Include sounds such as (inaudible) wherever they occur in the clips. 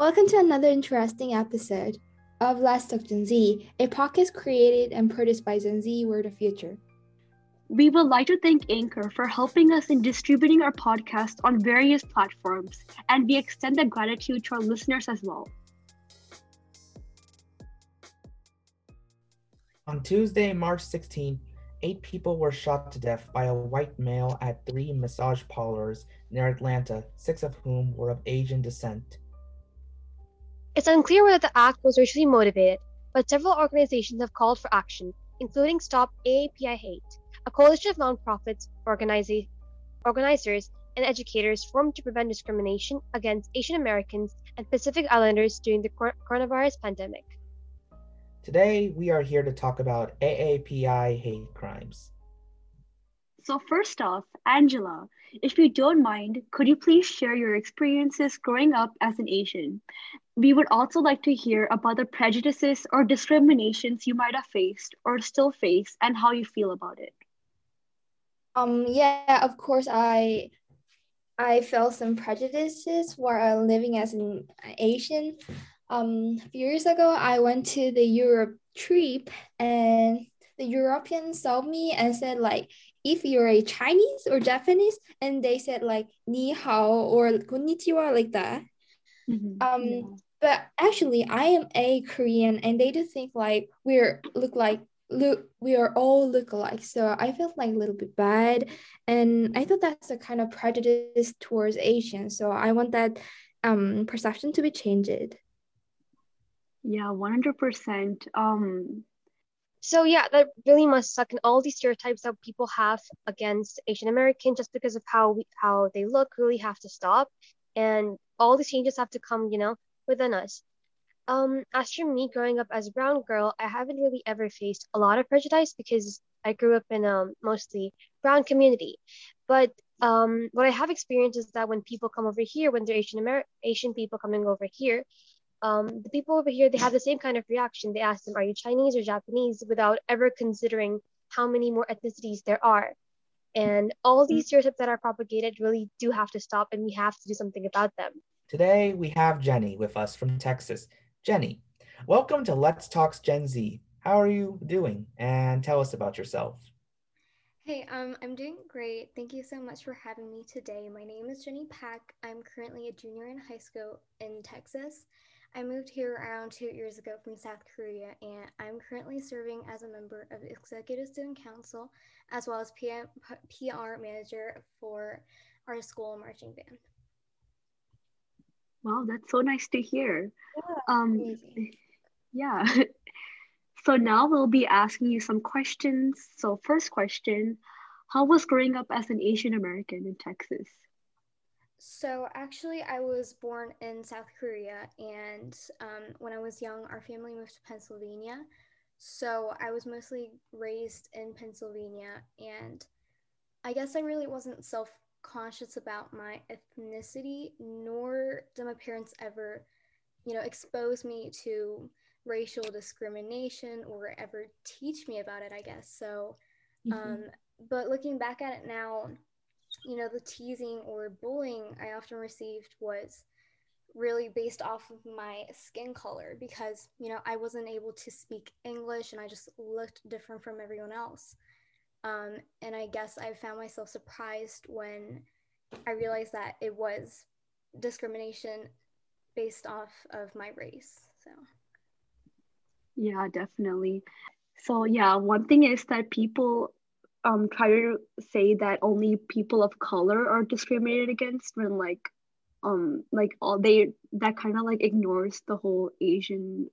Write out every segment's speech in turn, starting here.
Welcome to another interesting episode of Let's Talk Gen Z, a podcast created and produced by Gen Z We're the Future. We would like to thank Anchor for helping us in distributing our podcast on various platforms, and we extend that gratitude to our listeners as well. On Tuesday, March 16, eight people were shot to death by a white male at three massage parlors near Atlanta, six of whom were of Asian descent. It's unclear whether the act was racially motivated, but several organizations have called for action, including Stop AAPI Hate, a coalition of nonprofits, organiza- organizers, and educators formed to prevent discrimination against Asian Americans and Pacific Islanders during the cor- coronavirus pandemic. Today, we are here to talk about AAPI hate crimes. So, first off, Angela, if you don't mind, could you please share your experiences growing up as an Asian? We would also like to hear about the prejudices or discriminations you might have faced or still face and how you feel about it. Um yeah, of course I I felt some prejudices while living as an Asian. Um a few years ago I went to the Europe trip and the Europeans saw me and said like if you're a Chinese or Japanese and they said like ni hao or konnichiwa like that. Mm-hmm. Um Yeah. But actually I am a Korean and they do think like we're look like look we are all look alike. So I felt like a little bit bad. And I thought that's a kind of prejudice towards Asians. So I want that um perception to be changed. Yeah, 100%. Um, So yeah, that really must suck. And all these stereotypes that people have against Asian American, just because of how we, how they look really have to stop. And all these changes have to come, you know, within us. Um, as for me growing up as a brown girl, I haven't really ever faced a lot of prejudice because I grew up in a mostly brown community. But um, what I have experienced is that when people come over here, when they're Asian Amer- Asian people coming over here, um, the people over here they have the same kind of reaction. They ask them, "Are you Chinese or Japanese?" without ever considering how many more ethnicities there are. And all these stereotypes that are propagated really do have to stop, and we have to do something about them. Today, we have Jenny with us from Texas. Jenny, welcome to Let's Talk Gen Z. How are you doing? And tell us about yourself. Hey, um, I'm doing great. Thank you so much for having me today. My name is Jenny Pack. I'm currently a junior in high school in Texas. I moved here around two years ago from South Korea, and I'm currently serving as a member of Executive Student Council as well as PM, PR manager for our school marching band. Wow, that's so nice to hear. Um, Amazing. yeah. (laughs) So now we'll be asking you some questions. So first question, how was growing up as an Asian American in Texas? So actually, I was born in South Korea, and um, when I was young, our family moved to Pennsylvania. So I was mostly raised in Pennsylvania, and I guess I really wasn't self conscious about my ethnicity, nor did my parents ever, you know, expose me to racial discrimination or ever teach me about it, I guess. So, um, but looking back at it now, you know, the teasing or bullying I often received was really based off of my skin color because, you know, I wasn't able to speak English and I just looked different from everyone else. Um, and I guess I found myself surprised when I realized that it was discrimination based off of my race. So, Yeah, definitely. So yeah, one thing is that people um try to say that only people of color are discriminated against when like um like all they that kind of like ignores the whole Asian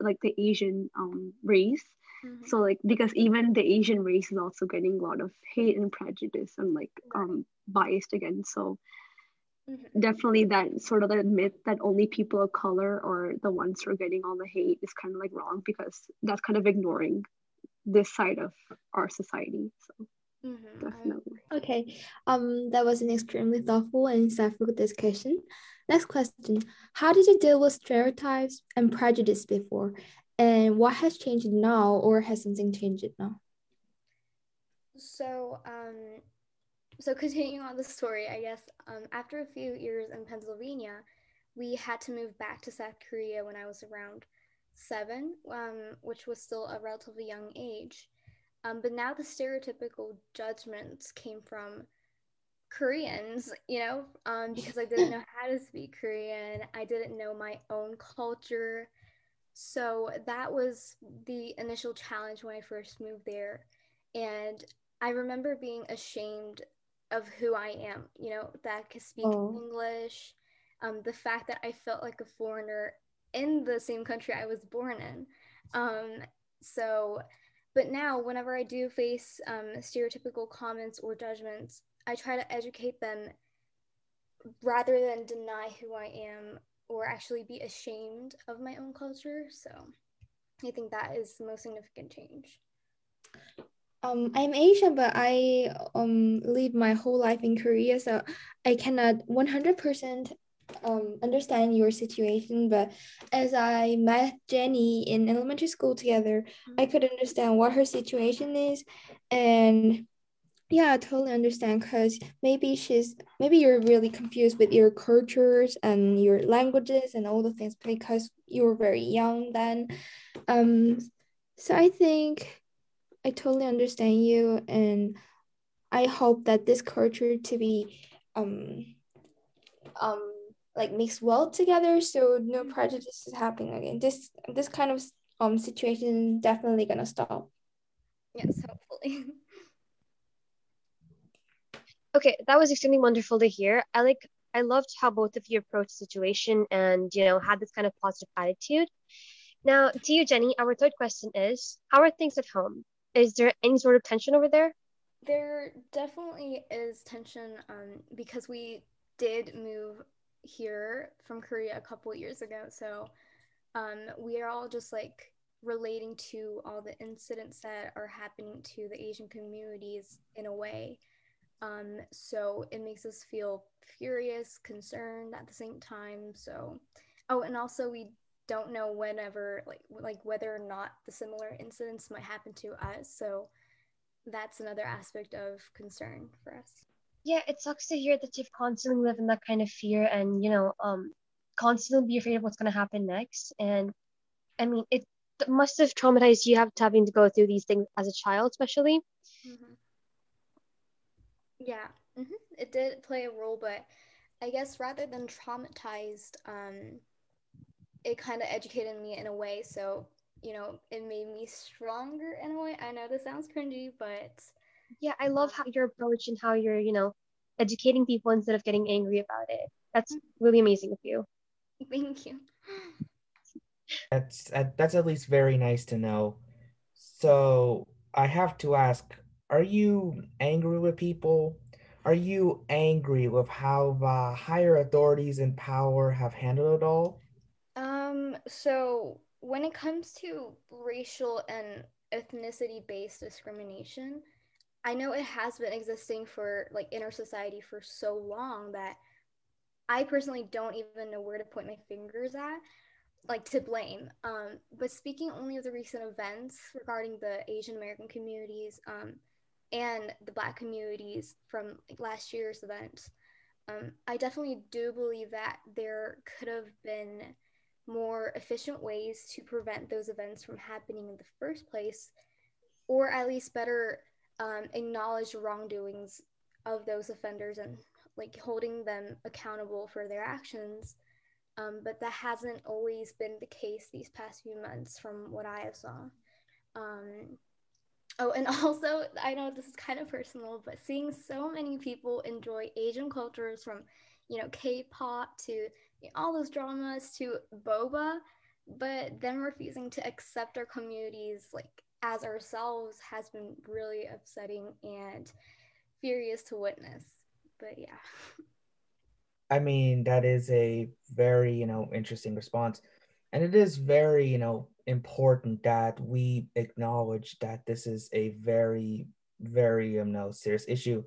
like the Asian um race. Mhm. So like because even the Asian race is also getting a lot of hate and prejudice and like um biased against. So Mhm. definitely that sort of that myth that only people of color are the ones who are getting all the hate is kind of like wrong because that's kind of ignoring this side of our society. So Mhm, definitely. Okay, um, that was an extremely thoughtful and insightful discussion. Next question: How did you deal with stereotypes and prejudice before, and what has changed now, or has something changed now? So, um, so continuing on the story, I guess um, after a few years in Pennsylvania, we had to move back to South Korea when I was around seven, um, which was still a relatively young age. Um, but now the stereotypical judgments came from Koreans, you know, um, because I didn't (laughs) know how to speak Korean. I didn't know my own culture. So that was the initial challenge when I first moved there. And I remember being ashamed of who I am, you know, that I could speak oh. English, um, the fact that I felt like a foreigner in the same country I was born in. Um, so, but now whenever I do face um, stereotypical comments or judgments, I try to educate them rather than deny who I am or actually be ashamed of my own culture. So I think that is the most significant change. Um, I'm Asian, but I um live my whole life in Korea, so I cannot 100% um understand your situation. But as I met Jenny in elementary school together, mm-hmm. I could understand what her situation is, and yeah, I totally understand because maybe she's maybe you're really confused with your cultures and your languages and all the things because you were very young then. Um, so I think I totally understand you, and I hope that this culture to be um um like mixed well together, so no prejudice is happening again. This this kind of um situation definitely gonna stop. Yes, hopefully. (laughs) okay that was extremely wonderful to hear. I like i loved how both of you approached the situation and you know had this kind of positive attitude. Now to you jenny our third question is how are things at home? Is there any sort of tension over there? There definitely is tension um, because we did move here from korea a couple years ago. So um, we are all just like relating to all the incidents that are happening to the asian communities in a way um, so it makes us feel furious, concerned at the same time. So, oh, and also we don't know whenever, like, like whether or not the similar incidents might happen to us. So that's another aspect of concern for us. Yeah, it sucks to hear that you've constantly live in that kind of fear and you know, um, constantly be afraid of what's going to happen next. And I mean, it must have traumatized you have having to go through these things as a child, especially. Mm-hmm. Yeah, mm-hmm. it did play a role, but I guess rather than traumatized, um, it kind of educated me in a way. So, you know, it made me stronger in a way. I know this sounds cringy, but. Yeah, I love how your approach and how you're, you know, educating people instead of getting angry about it. That's mm-hmm. really amazing of you. Thank you. (laughs) That's that's at least very nice to know. So I have to ask, are you angry with people? Are you angry with how the higher authorities in power have handled it all? Um, so when it comes to racial and ethnicity based discrimination, I know it has been existing for like in our society for so long that I personally don't even know where to point my fingers at, like to blame. Um, but speaking only of the recent events regarding the Asian American communities, um, and the Black communities from like, last year's event, um, I definitely do believe that there could have been more efficient ways to prevent those events from happening in the first place, or at least better um, acknowledge wrongdoings of those offenders and like holding them accountable for their actions. Um, but that hasn't always been the case these past few months from what I have saw. Um, Oh, and (laughs) also, I know this is kind of personal, but seeing so many people enjoy Asian cultures from, you know, K-pop to you know, all those dramas to boba, but then refusing to accept our communities like as ourselves has been really upsetting and furious to witness. But yeah. I mean, that is a very, you know, interesting response. And it is very, you know, important that we acknowledge that this is a very, very, um, no, serious issue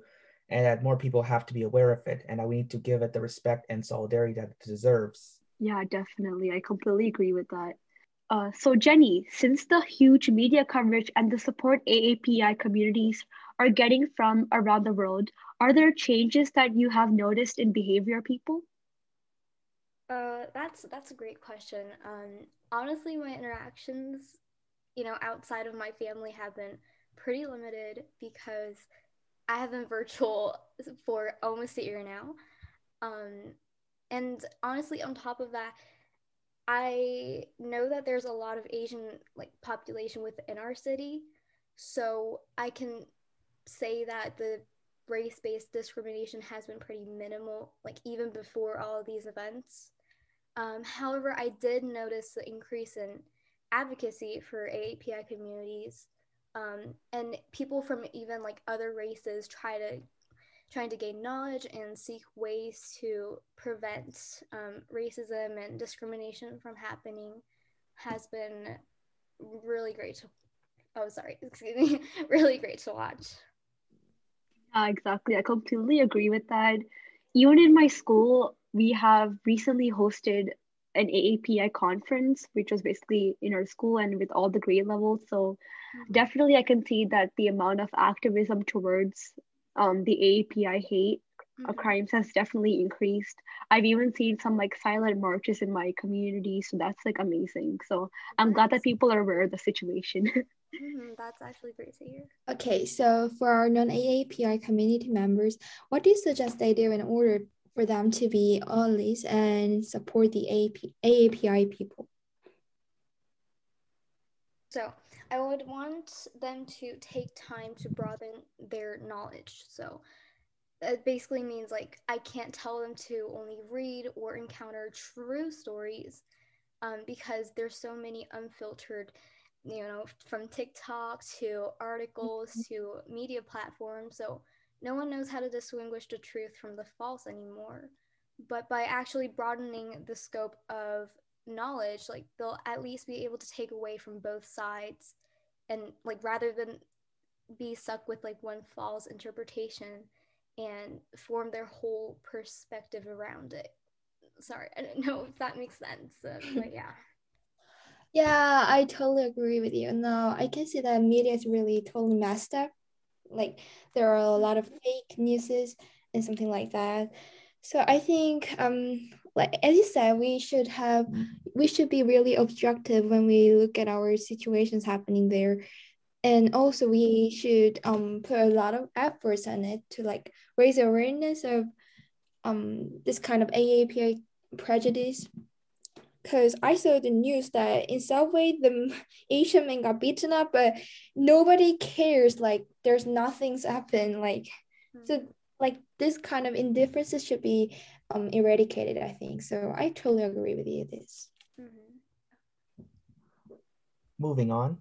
and that more people have to be aware of it and that we need to give it the respect and solidarity that it deserves. Yeah, definitely. I completely agree with that. Uh, so, Jenny, since the huge media coverage and the support AAPI communities are getting from around the world, are there changes that you have noticed in behavior people? Uh, that's that's a great question. Um, honestly, my interactions, you know, outside of my family have been pretty limited because I have been (laughs) virtual for almost a year now. Um, and honestly, on top of that, I know that there's a lot of Asian like population within our city, so I can say that the race-based discrimination has been pretty minimal, like even before all of these events. Um, however, I did notice the increase in advocacy for AAPI communities, um, and people from even like other races try to trying to gain knowledge and seek ways to prevent um, racism and discrimination from happening has been really great to oh sorry (laughs) excuse me really great to watch. Yeah exactly. I completely agree with that. Even in my school we have recently hosted an AAPI conference, which was basically in our school and with all the grade levels. So mm-hmm. definitely I can see that the amount of activism towards um, the AAPI hate mm-hmm. crimes has definitely increased. I've even seen some like silent marches in my community, so that's like amazing. So I'm nice. glad that people are aware of the situation. (laughs) mm-hmm. That's actually great to hear. Okay, so for our non-AAPI community members, what do you suggest they do in order for them to be allies and support the AAP- AAPI people? So I would want them to take time to broaden their knowledge. So it basically means like I can't tell them to only read or encounter true stories um, because there's so many unfiltered, you know, from TikTok to articles mm-hmm. to media platforms. So no one knows how to distinguish the truth from the false anymore. But by actually broadening the scope of knowledge, like they'll at least be able to take away from both sides and like rather than be stuck with like one false interpretation and form their whole perspective around it. Sorry, I don't (laughs) know if that makes sense, uh, but yeah. (laughs) Yeah, I totally agree with you. No, I can see that media is really totally messed up. Like there are a lot of fake newses and something like that. So I think um like as you said, we should have we should be really objective when we look at our situations happening there and also we should um put a lot of efforts on it to like raise awareness of um this kind of AAPI prejudice because I saw the news that in Subway the (laughs) Asian man got beaten up, but nobody cares. Like there's nothing's happened. Like mm-hmm. so, like this kind of indifferences should be um eradicated. I think so. I totally agree with you. This. Mm-hmm. Moving on,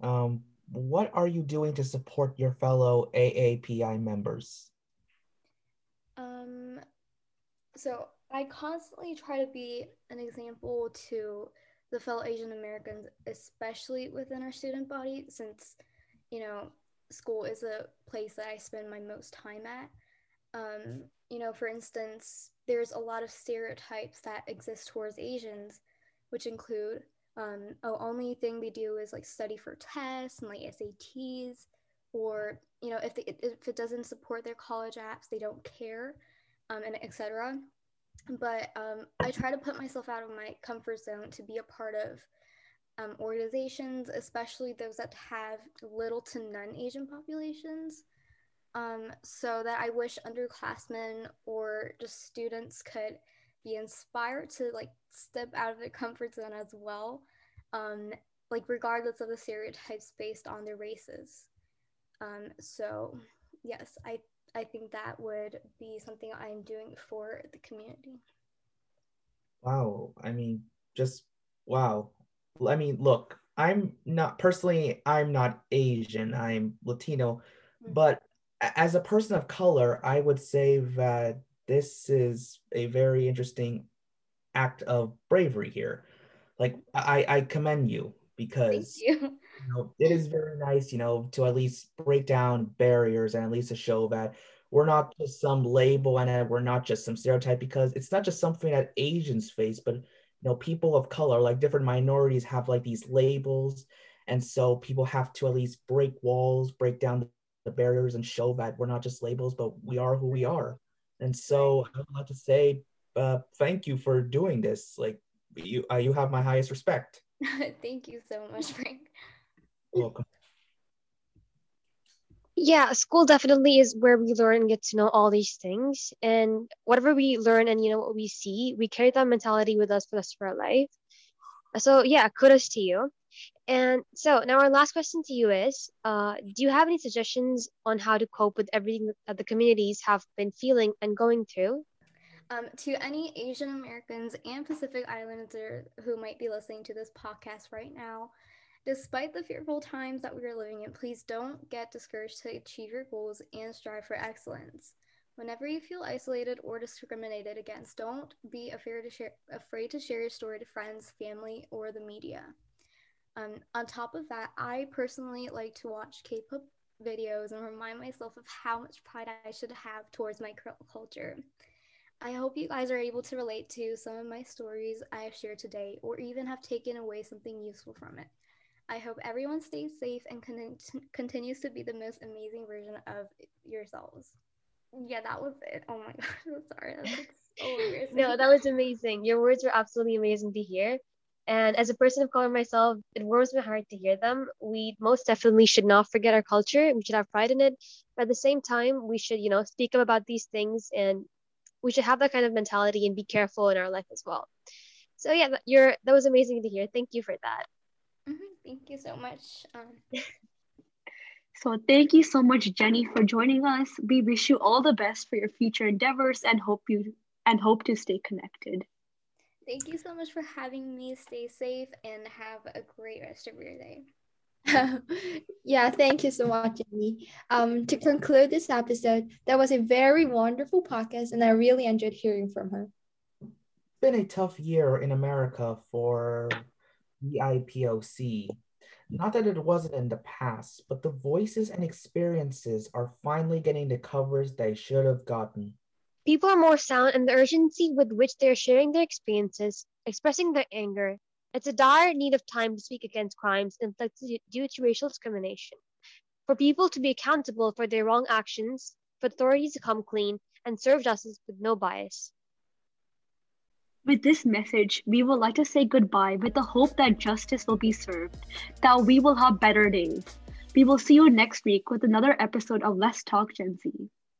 um, what are you doing to support your fellow AAPI members? Um, so I constantly try to be an example to the fellow Asian Americans, especially within our student body, since, you know, school is a place that I spend my most time at. Um, you know, for instance, there's a lot of stereotypes that exist towards Asians, which include um, oh, only thing they do is like study for tests and like SATs, or you know, if they, if it doesn't support their college apps, they don't care, um, and etc. But um, I try to put myself out of my comfort zone to be a part of um, organizations, especially those that have little to none Asian populations. Um, so that I wish underclassmen or just students could be inspired to like step out of their comfort zone as well, um, like regardless of the stereotypes based on their races. Um, so yes, I I think that would be something I'm doing for the community. Wow, I mean, just wow. I mean, look, I'm not personally, I'm not Asian, I'm Latino, mm-hmm. but as a person of color, I would say that this is a very interesting act of bravery here. Like I, I commend you because you. (laughs) you know, it is very nice, you know, to at least break down barriers and at least to show that we're not just some label and we're not just some stereotype because it's not just something that Asians face, but you know, people of color, like different minorities, have like these labels, and so people have to at least break walls, break down the barriers, and show that we're not just labels, but we are who we are. And so I would like to say uh, thank you for doing this. Like you, uh, you have my highest respect. (laughs) Thank you so much, Frank. Welcome. Yeah, school definitely is where we learn and get to know all these things. And whatever we learn and you know what we see, we carry that mentality with us for the rest of our life. So yeah, kudos to you. And so now our last question to you is, uh, do you have any suggestions on how to cope with everything that the communities have been feeling and going through? Um, to any Asian Americans and Pacific Islanders who might be listening to this podcast right now, despite the fearful times that we are living in, please don't get discouraged to achieve your goals and strive for excellence. Whenever you feel isolated or discriminated against, don't be afraid to share, afraid to share your story to friends, family, or the media. Um, on top of that, I personally like to watch K-pop videos and remind myself of how much pride I should have towards my culture. I hope you guys are able to relate to some of my stories I have shared today, or even have taken away something useful from it. I hope everyone stays safe and con- continues to be the most amazing version of yourselves. Yeah, that was it. Oh my (laughs) gosh, I'm sorry. That's like so (laughs) embarrassing. no, that was amazing. Your words were absolutely amazing to hear. And as a person of color myself, it warms my heart to hear them. We most definitely should not forget our culture. We should have pride in it. But at the same time, we should, you know, speak up about these things and we should have that kind of mentality and be careful in our life as well. So yeah, you're that was amazing to hear. Thank you for that. Thank you so much. Um... (laughs) so thank you so much, Jenny, for joining us. We wish you all the best for your future endeavors and hope you and hope to stay connected. Thank you so much for having me. Stay safe and have a great rest of your day. (laughs) yeah, thank you so much, Jenny. Um, to conclude this episode, that was a very wonderful podcast, and I really enjoyed hearing from her. It's been a tough year in America for BIPOC. Not that it wasn't in the past, but the voices and experiences are finally getting the coverage they should have gotten. People are more sound in the urgency with which they're sharing their experiences, expressing their anger, it's a dire need of time to speak against crimes inflicted due to racial discrimination, for people to be accountable for their wrong actions, for authorities to come clean and serve justice with no bias. With this message, we would like to say goodbye with the hope that justice will be served, that we will have better days. We will see you next week with another episode of Let's Talk Gen Z.